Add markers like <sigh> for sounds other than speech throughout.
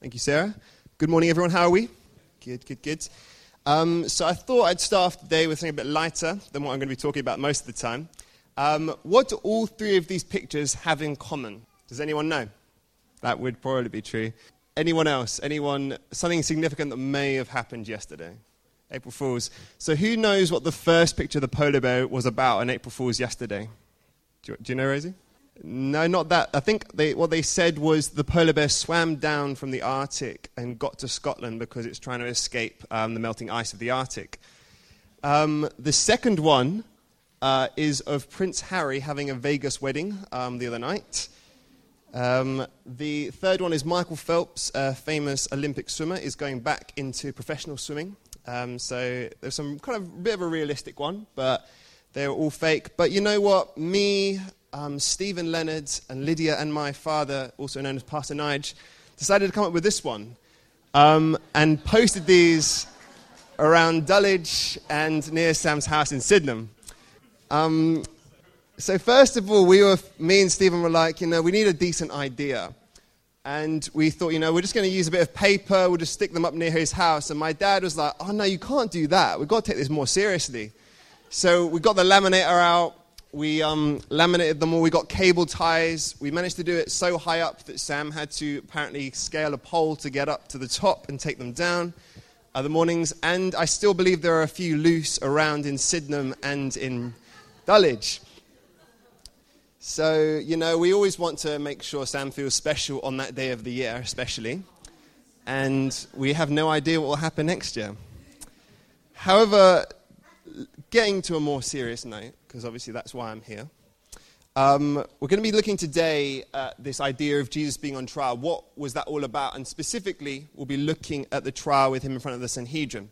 Thank you, Sarah. Good morning, everyone. How are we? Good, good, good. Um, so I thought I'd start off today with something a bit lighter than what I'm going to be talking about most of the time. Um, what do all three of these pictures have in common? Does anyone know? That would probably be true. Anyone else? Anyone? Something significant that may have happened yesterday? April Fools. So who knows what the first picture of the polar bear was about on April Fools yesterday? Do you, do you know, Rosie? No, not that. I think they, what they said was the polar bear swam down from the Arctic and got to Scotland because it's trying to escape um, the melting ice of the Arctic. Um, the second one uh, is of Prince Harry having a Vegas wedding um, the other night. Um, the third one is Michael Phelps, a famous Olympic swimmer, is going back into professional swimming. Um, so there's some kind of a bit of a realistic one, but they're all fake. But you know what? Me, um, Stephen Leonard, and Lydia, and my father, also known as Pastor Nige, decided to come up with this one um, and posted these around Dulwich and near Sam's house in Sydenham. Um, so first of all, we were, me and Stephen were like, you know, we need a decent idea. And we thought, you know, we're just going to use a bit of paper, we'll just stick them up near his house. And my dad was like, oh, no, you can't do that. We've got to take this more seriously. So we got the laminator out, we um, laminated them all, we got cable ties. We managed to do it so high up that Sam had to apparently scale a pole to get up to the top and take them down other mornings. And I still believe there are a few loose around in Sydenham and in Dulwich. So, you know, we always want to make sure Sam feels special on that day of the year, especially. And we have no idea what will happen next year. However, getting to a more serious note, because obviously that's why I'm here, um, we're going to be looking today at this idea of Jesus being on trial. What was that all about? And specifically, we'll be looking at the trial with him in front of the Sanhedrin.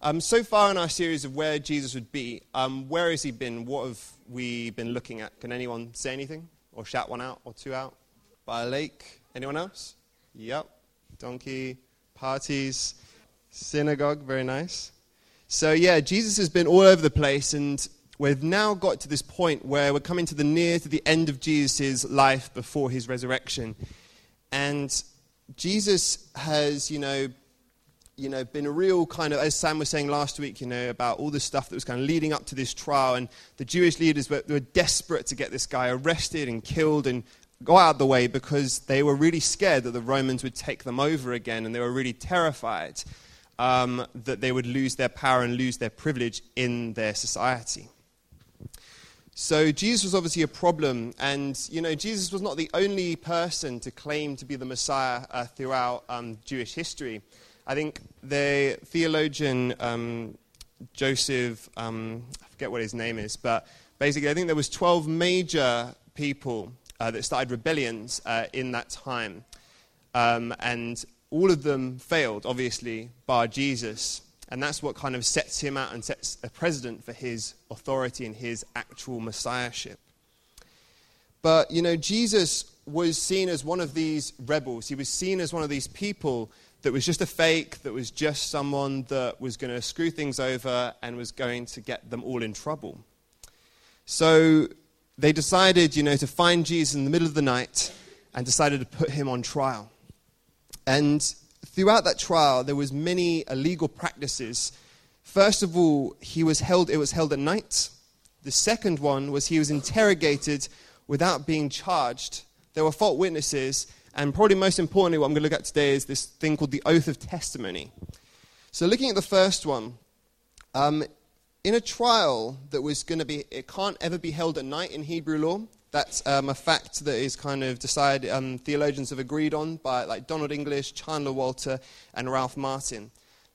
Um, so far in our series of where Jesus would be, um, where has he been? What have we been looking at? Can anyone say anything? Or shout one out or two out? By a lake? Anyone else? Yep. Donkey, parties, synagogue, very nice. So, yeah, Jesus has been all over the place, and we've now got to this point where we're coming to the near to the end of Jesus' life before his resurrection. And Jesus has, you know, you know, been a real kind of, as Sam was saying last week, you know, about all the stuff that was kind of leading up to this trial. And the Jewish leaders were, were desperate to get this guy arrested and killed and go out of the way because they were really scared that the Romans would take them over again. And they were really terrified um, that they would lose their power and lose their privilege in their society. So Jesus was obviously a problem, and you know Jesus was not the only person to claim to be the Messiah uh, throughout um, Jewish history. I think the theologian um, Joseph, um, I forget what his name is, but basically I think there was 12 major people uh, that started rebellions uh, in that time. Um, and all of them failed, obviously, bar Jesus. And that's what kind of sets him out and sets a precedent for his authority and his actual messiahship. But, you know, Jesus was seen as one of these rebels. He was seen as one of these people that was just a fake, that was just someone that was going to screw things over and was going to get them all in trouble. So they decided, you know, to find Jesus in the middle of the night and decided to put him on trial. And throughout that trial, there was many illegal practices. First of all, he was held, it was held at night. The second one was he was interrogated without being charged. There were false witnesses, and probably most importantly, what I'm going to look at today is this thing called the oath of testimony. So, looking at the first one, um, in a trial that was going to be, it can't ever be held at night in Hebrew law. That's um, a fact that is kind of decided, um, theologians have agreed on by like Donald English, Chandler Walter, and Ralph Martin.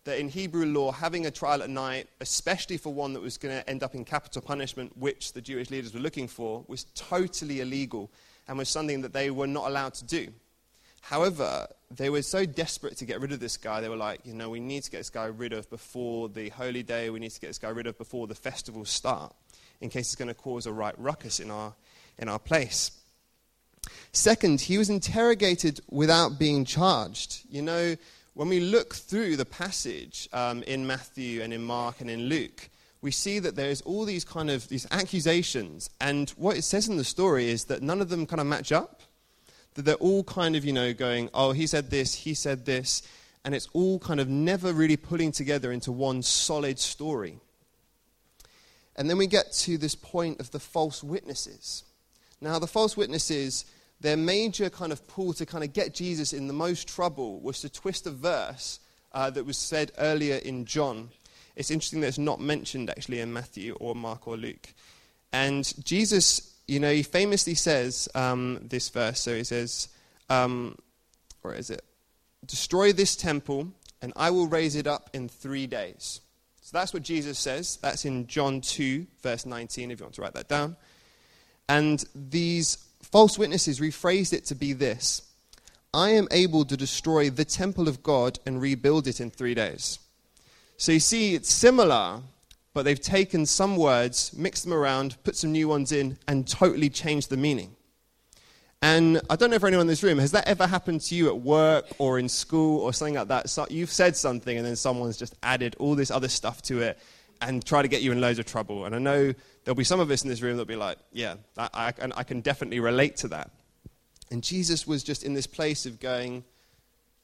That in Hebrew law, having a trial at night, especially for one that was going to end up in capital punishment, which the Jewish leaders were looking for, was totally illegal and was something that they were not allowed to do. However, they were so desperate to get rid of this guy, they were like, you know, we need to get this guy rid of before the holy day, we need to get this guy rid of before the festivals start, in case it's going to cause a right ruckus in our, in our place. Second, he was interrogated without being charged. You know, when we look through the passage um, in Matthew and in Mark and in Luke, we see that there's all these kind of these accusations, and what it says in the story is that none of them kind of match up. that they're all kind of, you know, going, oh, he said this, he said this, and it's all kind of never really pulling together into one solid story. And then we get to this point of the false witnesses. Now, the false witnesses, their major kind of pull to kind of get Jesus in the most trouble was to twist a verse uh, that was said earlier in John. It's interesting that it's not mentioned actually in Matthew or Mark or Luke. And Jesus, you know, he famously says um, this verse. So he says, um, where is it? Destroy this temple, and I will raise it up in three days. So that's what Jesus says. That's in John 2, verse 19, if you want to write that down. And these false witnesses rephrased it to be this I am able to destroy the temple of God and rebuild it in three days. So you see, it's similar, but they've taken some words, mixed them around, put some new ones in, and totally changed the meaning. And I don't know if anyone in this room, has that ever happened to you at work or in school or something like that? So you've said something and then someone's just added all this other stuff to it and try to get you in loads of trouble. And I know there'll be some of us in this room that'll be like, yeah, I, I, I can definitely relate to that. And Jesus was just in this place of going,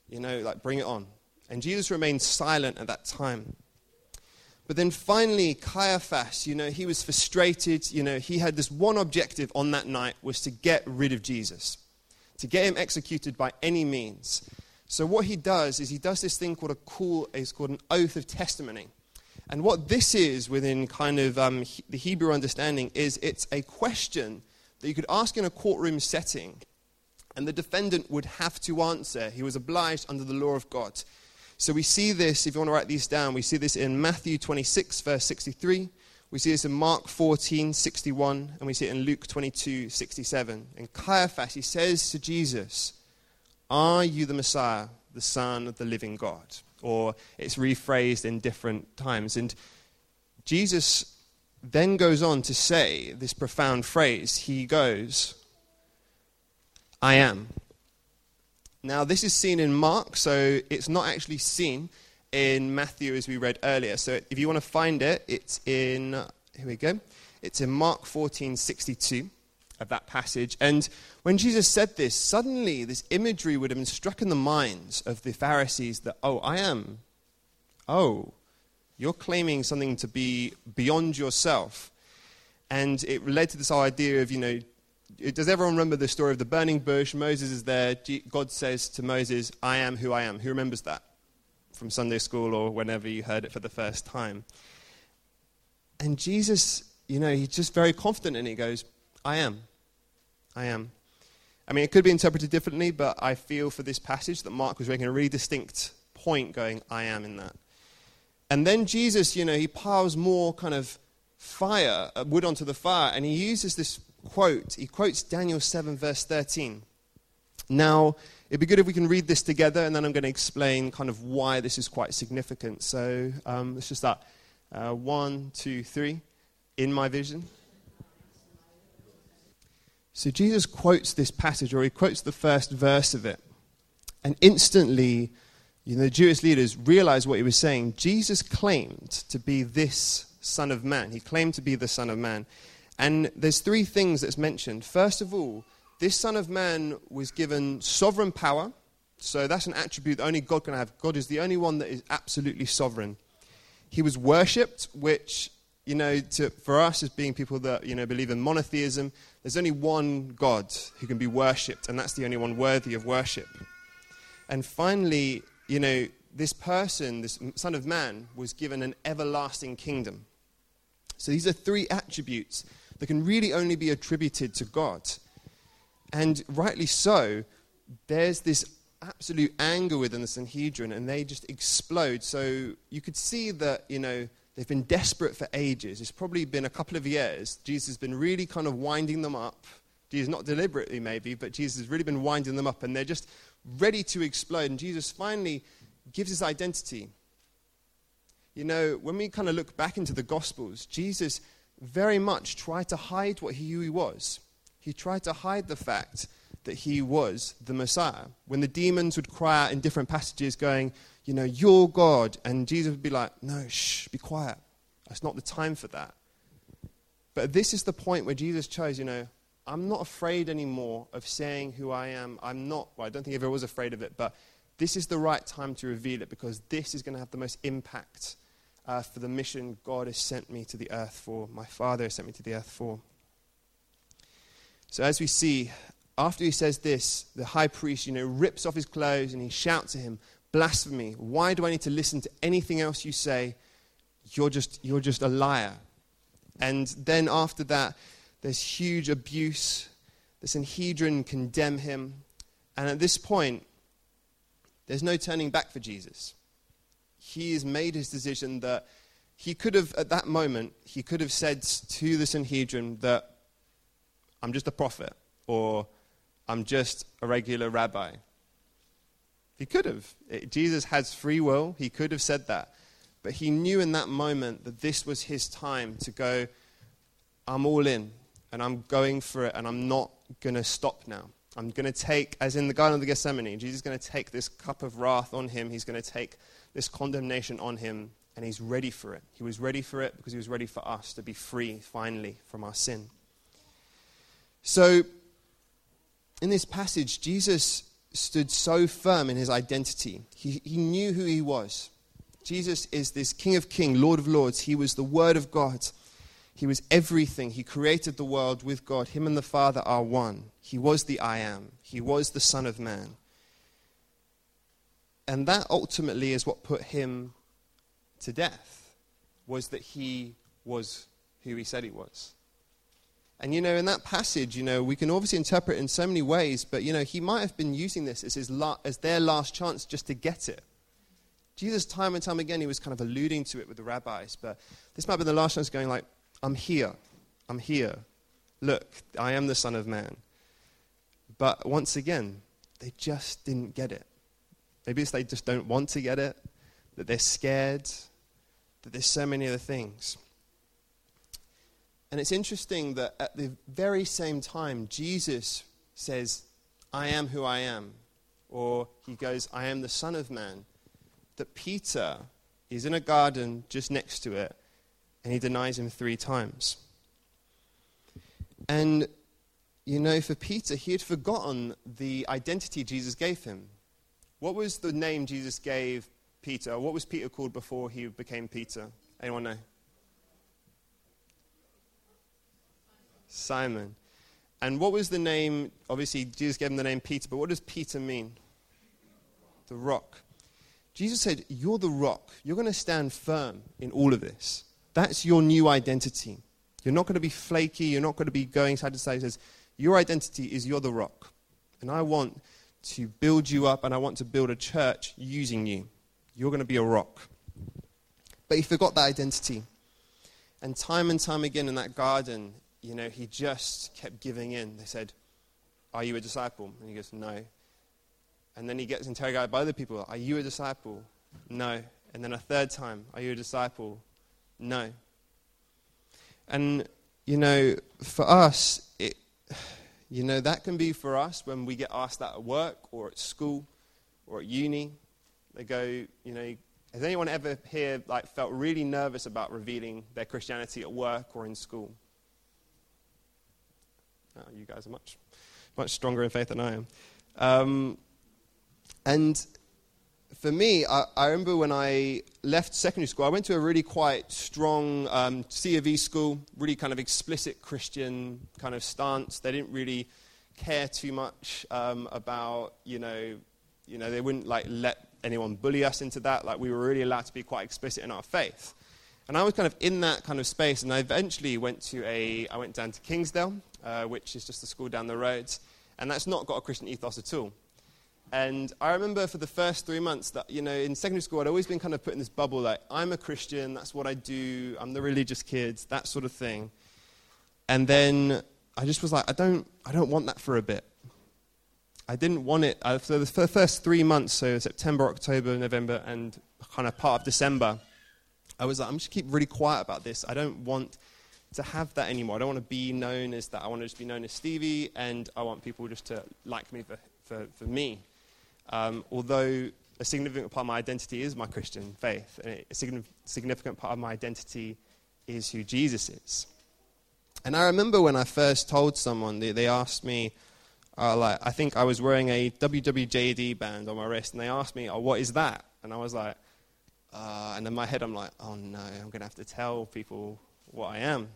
you know, like, bring it on. And Jesus remained silent at that time. But then finally, Caiaphas, you know, he was frustrated. You know, he had this one objective on that night was to get rid of Jesus, to get him executed by any means. So what he does is he does this thing called a call, it's called an oath of testimony. And what this is within kind of um, the Hebrew understanding is it's a question that you could ask in a courtroom setting, and the defendant would have to answer. He was obliged under the law of God. So we see this, if you want to write these down, we see this in Matthew 26, verse 63. We see this in Mark 14, 61. And we see it in Luke 22, 67. And Caiaphas, he says to Jesus, Are you the Messiah, the Son of the living God? Or it's rephrased in different times. And Jesus then goes on to say this profound phrase. He goes, I am. Now, this is seen in Mark, so it's not actually seen in Matthew as we read earlier. So if you want to find it, it's in, here we go, it's in Mark 14 62 of that passage. And when Jesus said this, suddenly this imagery would have been struck in the minds of the Pharisees that, oh, I am. Oh, you're claiming something to be beyond yourself. And it led to this idea of, you know, does everyone remember the story of the burning bush? Moses is there. God says to Moses, I am who I am. Who remembers that from Sunday school or whenever you heard it for the first time? And Jesus, you know, he's just very confident and he goes, I am. I am. I mean, it could be interpreted differently, but I feel for this passage that Mark was making a really distinct point going, I am in that. And then Jesus, you know, he piles more kind of fire, uh, wood onto the fire, and he uses this quote. He quotes Daniel 7, verse 13. Now, it'd be good if we can read this together, and then I'm going to explain kind of why this is quite significant. So um, let's just start. Uh, one, two, three. In my vision. So Jesus quotes this passage, or he quotes the first verse of it. And instantly, you know, the Jewish leaders realized what he was saying. Jesus claimed to be this Son of Man. He claimed to be the Son of Man. And there's three things that's mentioned. First of all, this Son of Man was given sovereign power. So that's an attribute only God can have. God is the only one that is absolutely sovereign. He was worshipped, which, you know, to, for us as being people that, you know, believe in monotheism, there's only one God who can be worshipped, and that's the only one worthy of worship. And finally, you know, this person, this Son of Man, was given an everlasting kingdom. So these are three attributes that can really only be attributed to God. And rightly so, there's this absolute anger within the Sanhedrin, and they just explode. So you could see that, you know, they've been desperate for ages. It's probably been a couple of years. Jesus has been really kind of winding them up. Jesus, not deliberately maybe, but Jesus has really been winding them up, and they're just ready to explode. And Jesus finally gives his identity. You know, when we kind of look back into the Gospels, Jesus very much tried to hide what he, who he was. He tried to hide the fact that he was the Messiah. When the demons would cry out in different passages, going, You know, you're God. And Jesus would be like, No, shh, be quiet. It's not the time for that. But this is the point where Jesus chose, you know, I'm not afraid anymore of saying who I am. I'm not, well, I don't think ever was afraid of it, but this is the right time to reveal it because this is going to have the most impact uh, for the mission God has sent me to the earth for, my Father has sent me to the earth for. So, as we see, after he says this, the high priest, you know, rips off his clothes and he shouts to him, Blasphemy, why do I need to listen to anything else you say? You're just, you're just a liar. And then after that, there's huge abuse. The Sanhedrin condemn him. And at this point, there's no turning back for Jesus. He has made his decision that he could have, at that moment, he could have said to the Sanhedrin that I'm just a prophet or I'm just a regular rabbi. He could have. It, Jesus has free will. He could have said that. But he knew in that moment that this was his time to go, I'm all in and I'm going for it and I'm not going to stop now. I'm going to take, as in the Garden of the Gethsemane, Jesus is going to take this cup of wrath on him. He's going to take this condemnation on him and he's ready for it. He was ready for it because he was ready for us to be free finally from our sin. So, in this passage, Jesus stood so firm in his identity. He, he knew who he was. Jesus is this King of Kings, Lord of Lords. He was the Word of God. He was everything. He created the world with God. Him and the Father are one. He was the I am. He was the Son of Man. And that ultimately is what put him to death, was that he was who he said he was. And you know, in that passage, you know, we can obviously interpret it in so many ways, but you know, he might have been using this as, his la- as their last chance just to get it. Jesus, time and time again, he was kind of alluding to it with the rabbis, but this might be the last chance going like, I'm here. I'm here. Look, I am the Son of Man. But once again, they just didn't get it. Maybe it's they just don't want to get it, that they're scared, that there's so many other things. And it's interesting that at the very same time, Jesus says, I am who I am. Or he goes, I am the Son of Man. That Peter is in a garden just next to it, and he denies him three times. And, you know, for Peter, he had forgotten the identity Jesus gave him. What was the name Jesus gave Peter? What was Peter called before he became Peter? Anyone know? Simon. And what was the name? Obviously, Jesus gave him the name Peter, but what does Peter mean? The rock. Jesus said, You're the rock. You're going to stand firm in all of this. That's your new identity. You're not going to be flaky. You're not going to be going side to side. He says, Your identity is you're the rock. And I want to build you up, and I want to build a church using you. You're going to be a rock. But he forgot that identity. And time and time again in that garden, you know, he just kept giving in. They said, Are you a disciple? And he goes, No. And then he gets interrogated by other people Are you a disciple? No. And then a third time, Are you a disciple? No. And, you know, for us, it, you know, that can be for us when we get asked that at work or at school or at uni. They go, you know, has anyone ever here like felt really nervous about revealing their Christianity at work or in school? Oh, you guys are much, much stronger in faith than I am. Um, and for me, I, I, remember when I left secondary school, I went to a really quite strong um, C of E school, really kind of explicit Christian kind of stance. They didn't really care too much um, about, you know, you know, they wouldn't like let anyone bully us into that. Like we were really allowed to be quite explicit in our faith. And I was kind of in that kind of space, and I eventually went to a, I went down to Kingsdale, uh, which is just a school down the road, and that's not got a Christian ethos at all. And I remember for the first three months that, you know, in secondary school, I'd always been kind of put in this bubble like, I'm a Christian, that's what I do, I'm the religious kid, that sort of thing. And then I just was like, I don't, I don't want that for a bit. I didn't want it. Uh, for the first three months, so September, October, November, and kind of part of December, I was like, I'm just keep really quiet about this. I don't want to have that anymore. I don't want to be known as that. I want to just be known as Stevie, and I want people just to like me for, for, for me. Um, although a significant part of my identity is my Christian faith, and a significant part of my identity is who Jesus is. And I remember when I first told someone, they, they asked me, uh, like, I think I was wearing a WWJD band on my wrist, and they asked me, oh, what is that? And I was like, uh, and in my head, I'm like, oh no, I'm going to have to tell people what I am.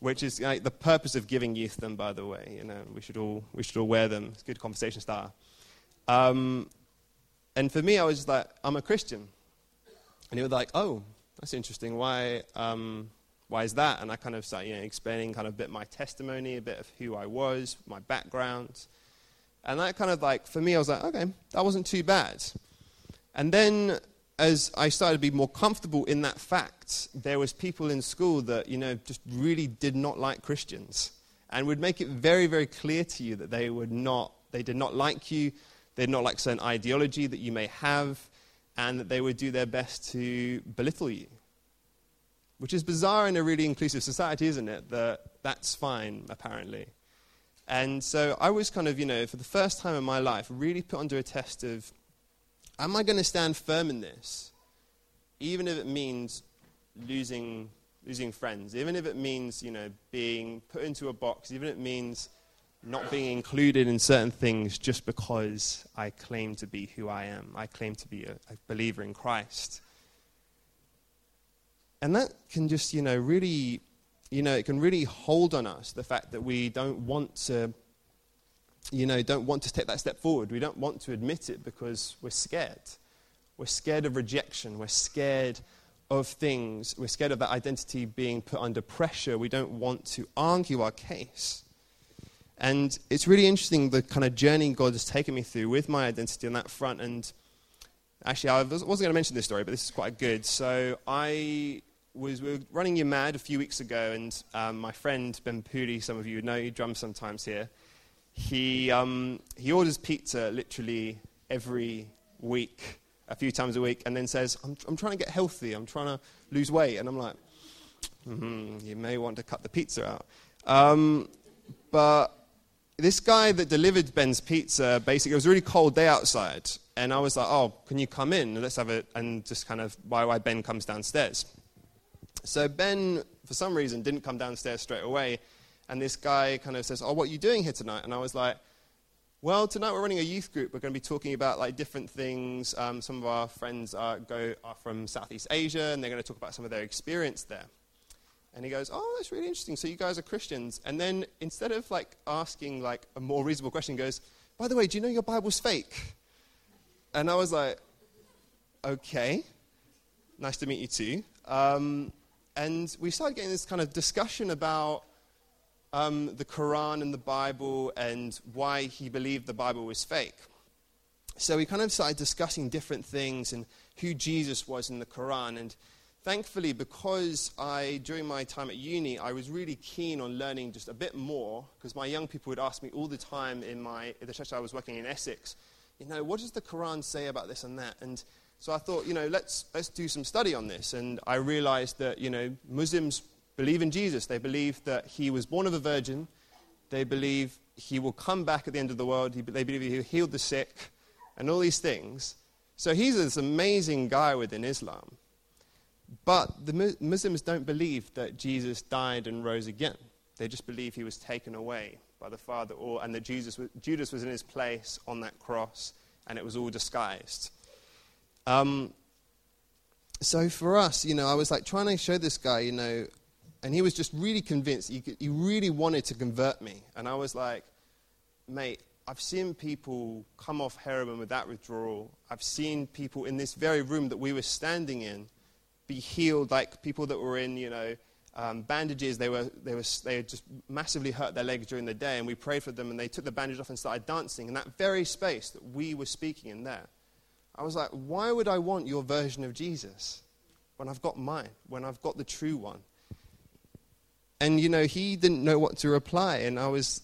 Which is like, the purpose of giving youth them, by the way. You know, we should all, we should all wear them. It's a good conversation starter. Um, and for me, I was like, I'm a Christian. And he was like, oh, that's interesting. Why, um, why is that? And I kind of started you know, explaining kind of a bit my testimony, a bit of who I was, my background. And that kind of like, for me, I was like, okay, that wasn't too bad. And then as I started to be more comfortable in that fact, there was people in school that, you know, just really did not like Christians and would make it very, very clear to you that they would not, they did not like you, they did not like certain ideology that you may have, and that they would do their best to belittle you. Which is bizarre in a really inclusive society, isn't it? That that's fine, apparently. And so I was kind of, you know, for the first time in my life, really put under a test of am I going to stand firm in this, even if it means losing, losing friends, even if it means, you know, being put into a box, even if it means not being included in certain things just because I claim to be who I am. I claim to be a, a believer in Christ. And that can just, you know, really, you know, it can really hold on us the fact that we don't want to, you know, don't want to take that step forward. We don't want to admit it because we're scared. We're scared of rejection. We're scared of things. We're scared of that identity being put under pressure. We don't want to argue our case. And it's really interesting the kind of journey God has taken me through with my identity on that front. And actually, I wasn't going to mention this story, but this is quite good. So I was we were running You Mad a few weeks ago, and um, my friend Ben Puri, some of you know, he drums sometimes here. He, um, he orders pizza literally every week, a few times a week, and then says, I'm, I'm trying to get healthy, I'm trying to lose weight. And I'm like, mm-hmm, you may want to cut the pizza out. Um, but this guy that delivered Ben's pizza, basically, it was a really cold day outside. And I was like, oh, can you come in? Let's have it. And just kind of why, why Ben comes downstairs. So Ben, for some reason, didn't come downstairs straight away. And this guy kind of says, oh, what are you doing here tonight? And I was like, well, tonight we're running a youth group. We're going to be talking about like different things. Um, some of our friends are, go, are from Southeast Asia, and they're going to talk about some of their experience there. And he goes, "Oh, that's really interesting. So you guys are Christians?" And then instead of like asking like a more reasonable question, he goes, "By the way, do you know your Bible's fake?" And I was like, "Okay, nice to meet you too." Um, and we started getting this kind of discussion about um, the Quran and the Bible and why he believed the Bible was fake. So we kind of started discussing different things and who Jesus was in the Quran and thankfully, because I, during my time at uni, I was really keen on learning just a bit more, because my young people would ask me all the time in my, in the church I was working in Essex, you know, what does the Quran say about this and that? And so I thought, you know, let's, let's do some study on this. And I realized that, you know, Muslims believe in Jesus. They believe that he was born of a virgin. They believe he will come back at the end of the world. They believe he healed the sick and all these things. So he's this amazing guy within Islam. But the Muslims don't believe that Jesus died and rose again. They just believe he was taken away by the Father, or, and that Jesus, Judas was in his place on that cross, and it was all disguised. Um, so for us, you know, I was like trying to show this guy, you know, and he was just really convinced. He, he really wanted to convert me. And I was like, mate, I've seen people come off heroin with that withdrawal. I've seen people in this very room that we were standing in be healed, like people that were in, you know, um, bandages. They, were, they, were, they had just massively hurt their legs during the day, and we prayed for them, and they took the bandage off and started dancing in that very space that we were speaking in there. I was like, why would I want your version of Jesus when I've got mine, when I've got the true one? And, you know, he didn't know what to reply. And I was,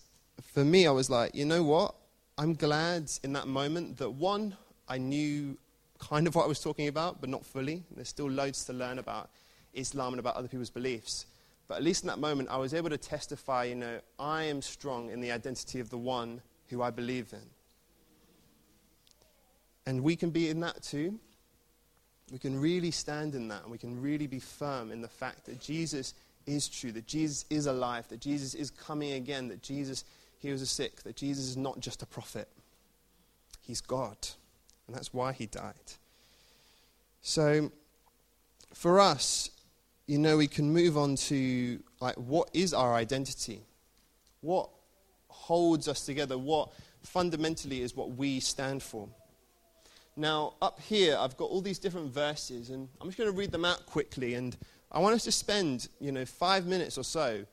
for me, I was like, you know what? I'm glad in that moment that one, I knew kind of what I was talking about, but not fully. There's still loads to learn about Islam and about other people's beliefs. But at least in that moment, I was able to testify, you know, I am strong in the identity of the one who I believe in. And we can be in that too. We can really stand in that, and we can really be firm in the fact that Jesus is true, that Jesus is alive, that Jesus is coming again, that Jesus heals the sick, that Jesus is not just a prophet. He's God. And that's why he died. So, for us, you know, we can move on to like, what is our identity? What holds us together? What fundamentally is what we stand for? Now, up here, I've got all these different verses, and I'm just going to read them out quickly. And I want us to spend, you know, five minutes or so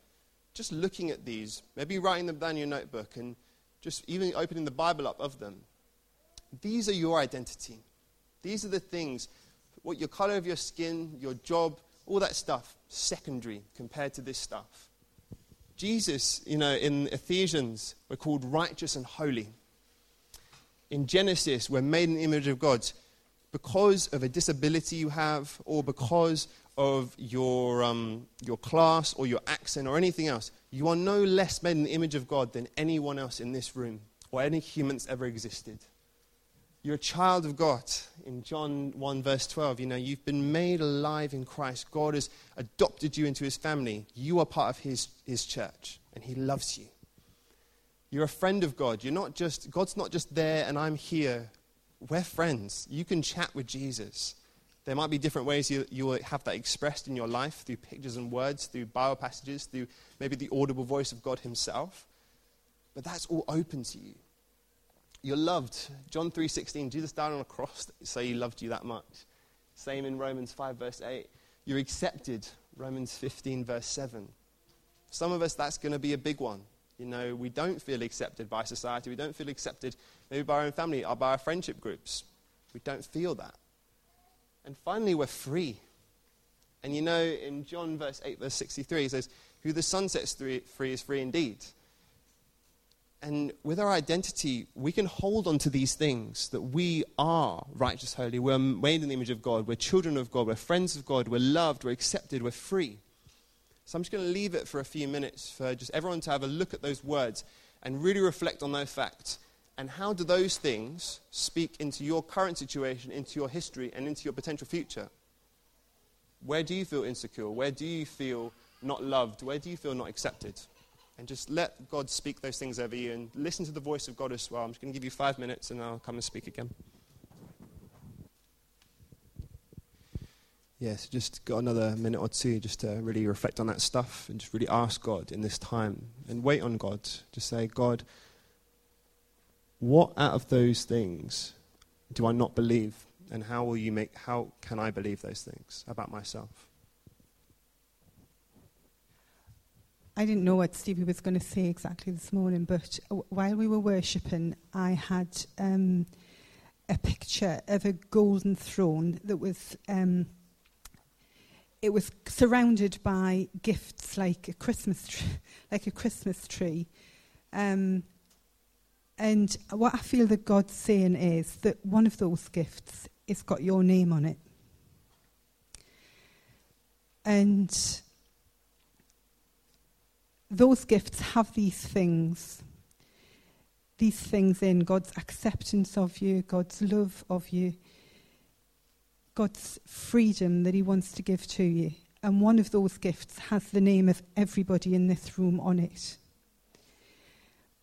just looking at these, maybe writing them down in your notebook, and just even opening the Bible up of them. These are your identity. These are the things, what your color of your skin, your job, all that stuff, secondary compared to this stuff. Jesus, you know, in Ephesians, we're called righteous and holy. In Genesis, we're made in the image of God because of a disability you have or because of your, um, your class or your accent or anything else, you are no less made in the image of God than anyone else in this room or any humans ever existed. You're a child of God. In John 1, verse 12, you know, you've been made alive in Christ. God has adopted you into his family. You are part of his, his church, and he loves you. You're a friend of God. You're not just, God's not just there and I'm here. We're friends. You can chat with Jesus. There might be different ways you, you will have that expressed in your life through pictures and words, through Bible passages, through maybe the audible voice of God Himself. But that's all open to you. You're loved. John 3:16, Jesus died on a cross say He loved you that much. Same in Romans 5 verse 8. You're accepted. Romans 15 verse 7. Some of us, that's going to be a big one. You know, we don't feel accepted by society. We don't feel accepted maybe by our own family or by our friendship groups. We don't feel that. And finally, we're free. And you know, in John verse 8, verse 63, he says, Who the Son sets free is free indeed. And with our identity, we can hold on to these things that we are righteous, holy. We're made in the image of God. We're children of God. We're friends of God. We're loved. We're accepted. We're free. So I'm just going to leave it for a few minutes for just everyone to have a look at those words and really reflect on those facts and how do those things speak into your current situation, into your history, and into your potential future? Where do you feel insecure? Where do you feel not loved? Where do you feel not accepted? And just let God speak those things over you and listen to the voice of God as well. I'm just going to give you five minutes and I'll come and speak again. Yes, just got another minute or two just to really reflect on that stuff and just really ask God in this time and wait on God. Just say, God, what out of those things do I not believe? And how will you make how can I believe those things about myself? I didn't know what Stevie was going to say exactly this morning, but while we were worshipping, I had um, a picture of a golden throne that was um, it was surrounded by gifts like a Christmas tree, <laughs> like a Christmas tree. Um, and what I feel that God's saying is that one of those gifts has got your name on it. And those gifts have these things. These things in God's acceptance of you, God's love of you, God's freedom that He wants to give to you. And one of those gifts has the name of everybody in this room on it.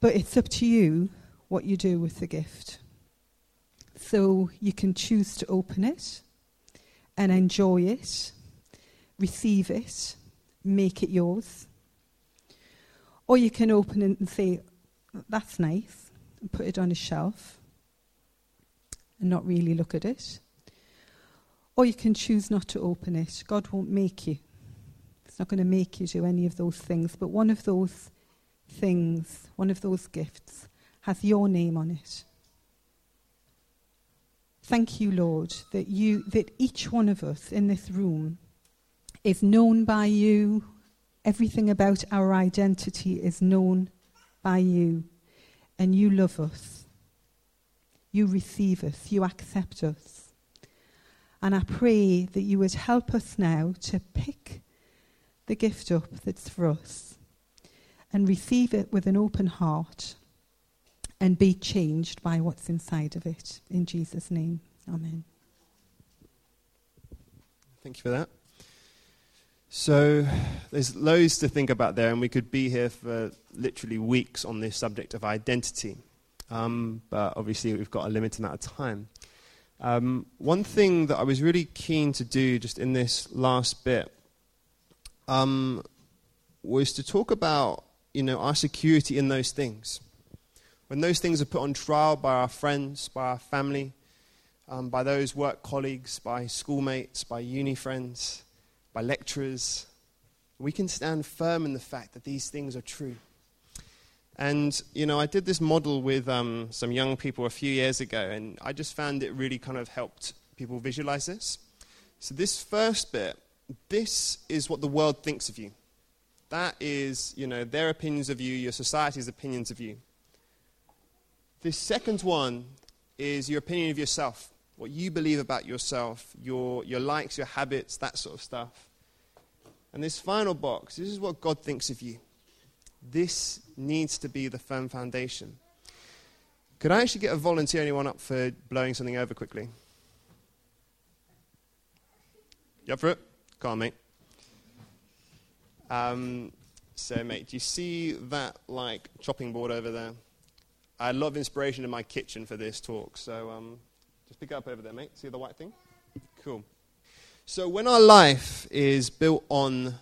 But it's up to you what you do with the gift. So you can choose to open it and enjoy it, receive it, make it yours. Or you can open it and say, that's nice, and put it on a shelf and not really look at it. Or you can choose not to open it. God won't make you. It's not going to make you do any of those things. But one of those things, one of those gifts, has your name on it. Thank you, Lord, that you that each one of us in this room is known by you. Everything about our identity is known by you. And you love us. You receive us. You accept us. And I pray that you would help us now to pick the gift up that's for us and receive it with an open heart and be changed by what's inside of it. In Jesus' name, Amen. Thank you for that. So there's loads to think about there, and we could be here for literally weeks on this subject of identity. Um, but obviously, we've got a limited amount of time. Um, one thing that I was really keen to do just in this last bit um, was to talk about you know, our security in those things. When those things are put on trial by our friends, by our family, um, by those work colleagues, by schoolmates, by uni friends, by lecturers. We can stand firm in the fact that these things are true. And, you know, I did this model with um, some young people a few years ago, and I just found it really kind of helped people visualize this. So, this first bit, this is what the world thinks of you. That is, you know, their opinions of you, your society's opinions of you. This second one is your opinion of yourself what you believe about yourself, your, your likes, your habits, that sort of stuff. And this final box, this is what God thinks of you. This needs to be the firm foundation. Could I actually get a volunteer, anyone up for blowing something over quickly? You up for it? Come on, mate. Um, so, mate, do you see that like chopping board over there? I had a lot of inspiration in my kitchen for this talk, so um, just pick up over there, mate. See the white thing? Cool. So when our life is built on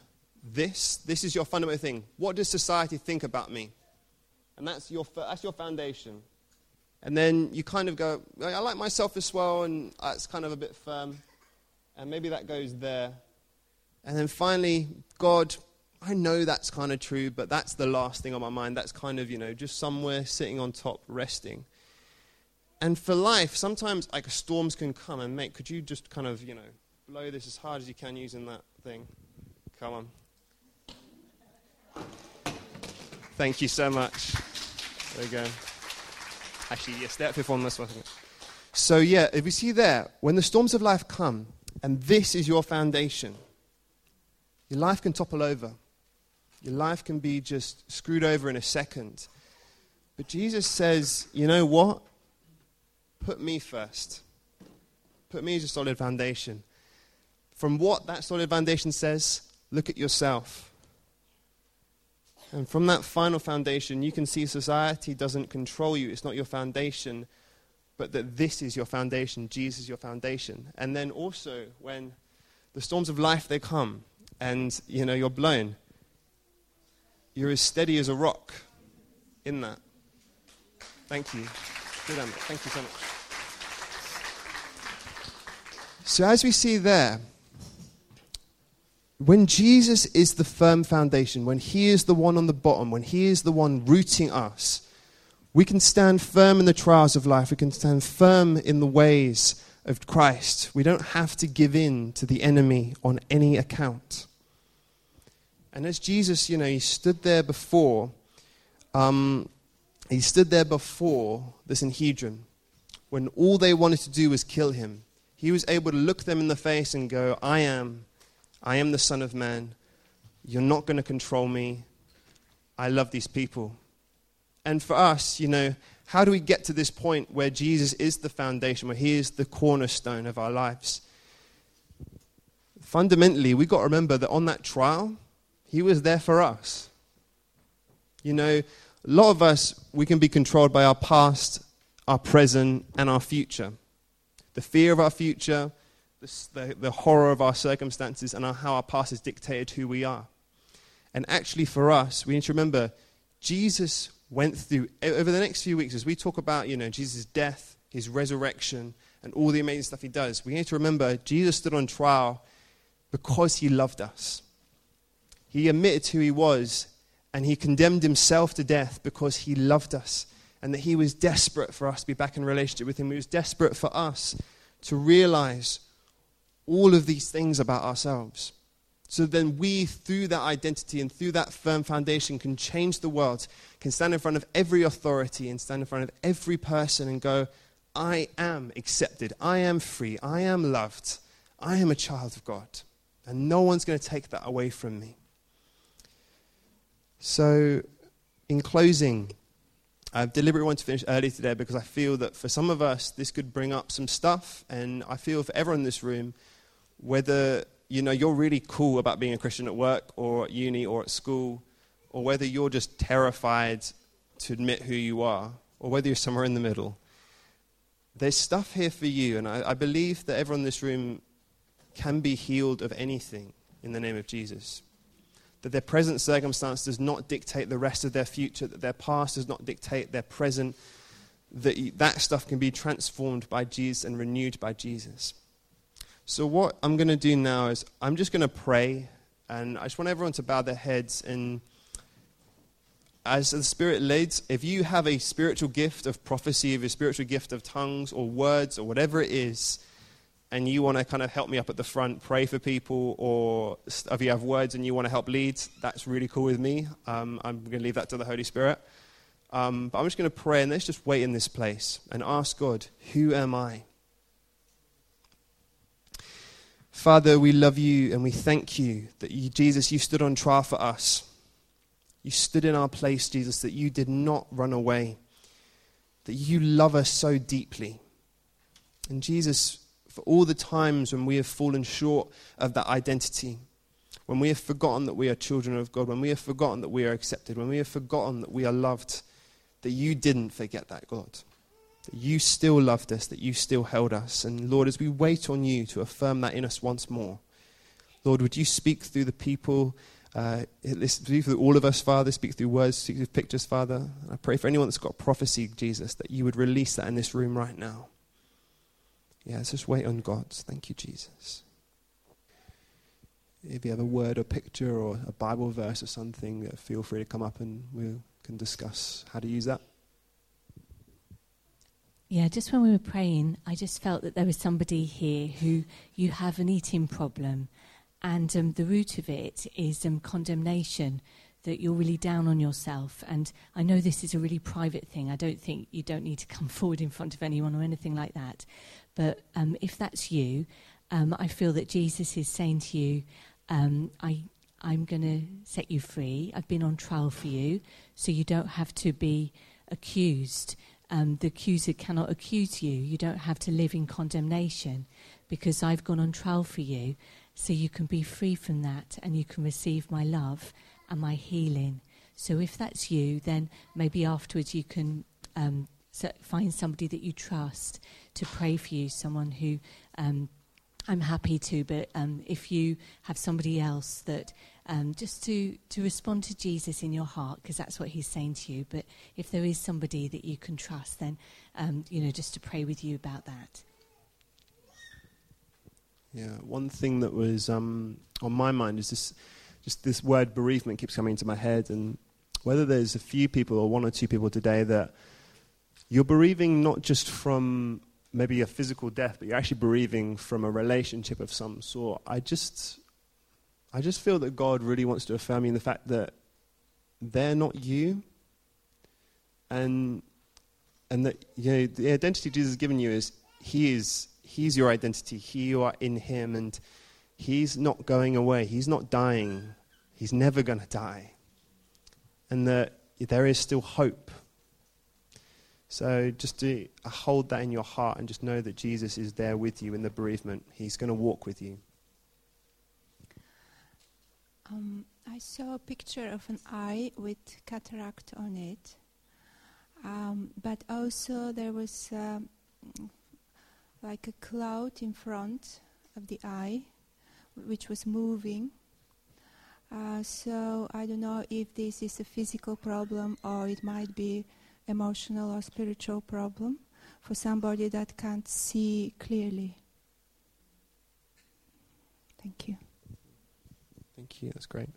this, this is your fundamental thing. What does society think about me? And that's your, that's your foundation. And then you kind of go, I like myself as well, and that's kind of a bit firm. And maybe that goes there. And then finally, God, I know that's kind of true, but that's the last thing on my mind. That's kind of, you know, just somewhere sitting on top, resting. And for life, sometimes like storms can come and make. Could you just kind of, you know, blow this as hard as you can using that thing? Come on. Thank you so much. There we go. Actually, yes, stay up here for one. So, yeah, if you see there, when the storms of life come, and this is your foundation, your life can topple over. Your life can be just screwed over in a second. But Jesus says, you know what? put me first. Put me as a solid foundation. From what that solid foundation says, look at yourself. And from that final foundation, you can see society doesn't control you. It's not your foundation, but that this is your foundation. Jesus is your foundation. And then also, when the storms of life they come, and you know you're blown, you're as steady as a rock in that. Thank you. Good, Thank you so much. So, as we see there, when Jesus is the firm foundation, when He is the one on the bottom, when He is the one rooting us, we can stand firm in the trials of life. We can stand firm in the ways of Christ. We don't have to give in to the enemy on any account. And as Jesus, you know, He stood there before, um, He stood there before the Sanhedrin when all they wanted to do was kill Him he was able to look them in the face and go, I am, I am the Son of Man. You're not going to control me. I love these people. And for us, you know, how do we get to this point where Jesus is the foundation, where he is the cornerstone of our lives? Fundamentally, we've got to remember that on that trial, he was there for us. You know, a lot of us, we can be controlled by our past, our present, and our future the fear of our future, the, the, horror of our circumstances, and our, how our past has dictated who we are. And actually, for us, we need to remember Jesus went through, over the next few weeks, as we talk about, you know, Jesus' death, his resurrection, and all the amazing stuff he does, we need to remember Jesus stood on trial because he loved us. He admitted who he was, and he condemned himself to death because he loved us and that he was desperate for us to be back in relationship with him. He was desperate for us to realize all of these things about ourselves. So then we, through that identity and through that firm foundation, can change the world, can stand in front of every authority and stand in front of every person and go, I am accepted. I am free. I am loved. I am a child of God. And no one's going to take that away from me. So, in closing, I deliberately want to finish early today because I feel that for some of us, this could bring up some stuff. And I feel for everyone in this room, whether you know you're really cool about being a Christian at work or at uni or at school, or whether you're just terrified to admit who you are, or whether you're somewhere in the middle, there's stuff here for you. And I, I believe that everyone in this room can be healed of anything in the name of Jesus. That their present circumstance does not dictate the rest of their future, that their past does not dictate their present, that that stuff can be transformed by Jesus and renewed by Jesus. So, what I'm going to do now is I'm just going to pray, and I just want everyone to bow their heads. And as the Spirit leads, if you have a spiritual gift of prophecy, of a spiritual gift of tongues or words or whatever it is, and you want to kind of help me up at the front, pray for people, or if you have words and you want to help lead, that's really cool with me. Um, I'm going to leave that to the Holy Spirit. Um, but I'm just going to pray and let's just wait in this place and ask God, Who am I? Father, we love you and we thank you that you, Jesus, you stood on trial for us. You stood in our place, Jesus, that you did not run away, that you love us so deeply. And Jesus, for all the times when we have fallen short of that identity, when we have forgotten that we are children of God, when we have forgotten that we are accepted, when we have forgotten that we are loved, that you didn't forget that, God. That you still loved us, that you still held us. And Lord, as we wait on you to affirm that in us once more, Lord, would you speak through the people, uh, through all of us, Father, speak through words, speak through pictures, Father. I pray for anyone that's got prophecy, Jesus, that you would release that in this room right now. Yeah, let's just wait on God. Thank you, Jesus. If you have a word or picture or a Bible verse or something, uh, feel free to come up and we can discuss how to use that. Yeah, just when we were praying, I just felt that there was somebody here who you have an eating problem, and um, the root of it is um, condemnation that you're really down on yourself. And I know this is a really private thing. I don't think you don't need to come <laughs> forward in front of anyone or anything like that. But um, if that's you, um, I feel that Jesus is saying to you, um, I, I'm going to set you free. I've been on trial for you, so you don't have to be accused. Um, the accuser cannot accuse you. You don't have to live in condemnation because I've gone on trial for you, so you can be free from that and you can receive my love and my healing. So if that's you, then maybe afterwards you can um, find somebody that you trust to pray for you, someone who um, I'm happy to, but um, if you have somebody else that um, just to, to respond to Jesus in your heart, because that's what he's saying to you. But if there is somebody that you can trust, then, um, you know, just to pray with you about that. Yeah, one thing that was um, on my mind is this, just this word bereavement keeps coming into my head, and whether there's a few people or one or two people today that you're bereaving not just from maybe a physical death, but you're actually bereaving from a relationship of some sort. I just, I just feel that God really wants to affirm you in the fact that they're not you, and and that you know the identity Jesus has given you is He is He's your identity. He you are in Him, and He's not going away. He's not dying. He's never going to die, and that there is still hope so just to hold that in your heart and just know that Jesus is there with you in the bereavement. He's going to walk with you. Um, I saw a picture of an eye with cataract on it, um, but also there was uh, like a cloud in front of the eye, which was moving. Uh, so I don't know if this is a physical problem or it might be emotional or spiritual problem for somebody that can't see clearly. Thank you. Thank you. That's great.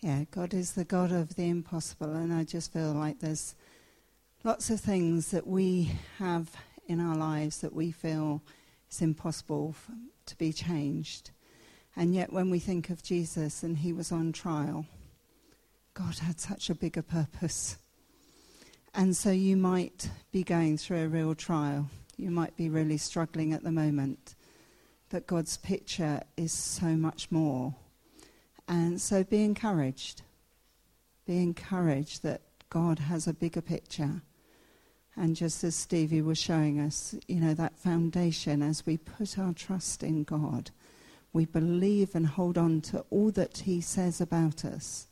Yeah, God is the God of the impossible, and I just feel like there's lots of things that we have in our lives that we feel is impossible f- to be changed. And yet, when we think of Jesus and he was on trial, God had such a bigger purpose. And so you might be going through a real trial. You might be really struggling at the moment. But God's picture is so much more. And so be encouraged. Be encouraged that God has a bigger picture. And just as Stevie was showing us, you know, that foundation, as we put our trust in God, we believe and hold on to all that He says about us,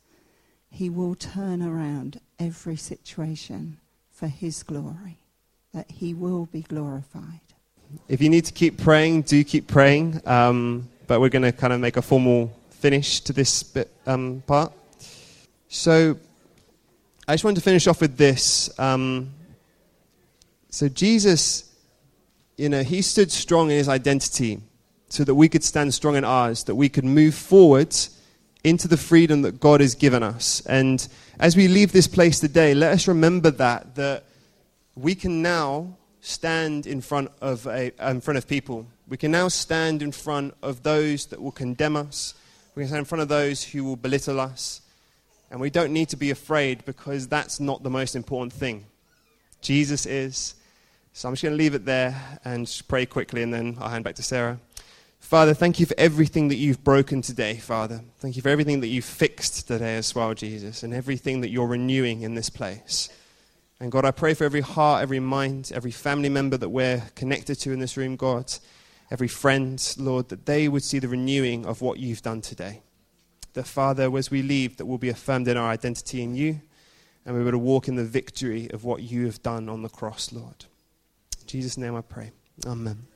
He will turn around every situation for His glory, that He will be glorified. If you need to keep praying, do keep praying. Um, but we're going to kind of make a formal finish to this bit, um, part. So I just wanted to finish off with this. Um, so Jesus, you know, he stood strong in his identity so that we could stand strong in ours, that we could move forward into the freedom that God has given us. And as we leave this place today, let us remember that that we can now stand in front of, a, in front of people. We can now stand in front of those that will condemn us. We can stand in front of those who will belittle us. And we don't need to be afraid because that's not the most important thing. Jesus is. So I'm just going to leave it there and pray quickly and then I'll hand back to Sarah. Father, thank you for everything that you've broken today, Father. Thank you for everything that you've fixed today as well, Jesus, and everything that you're renewing in this place. And God, I pray for every heart, every mind, every family member that we're connected to in this room, God, every friend, Lord, that they would see the renewing of what you've done today. That, Father, as we leave, that we'll be affirmed in our identity in you, and we will walk in the victory of what you have done on the cross, Lord. In Jesus' name I pray. Amen.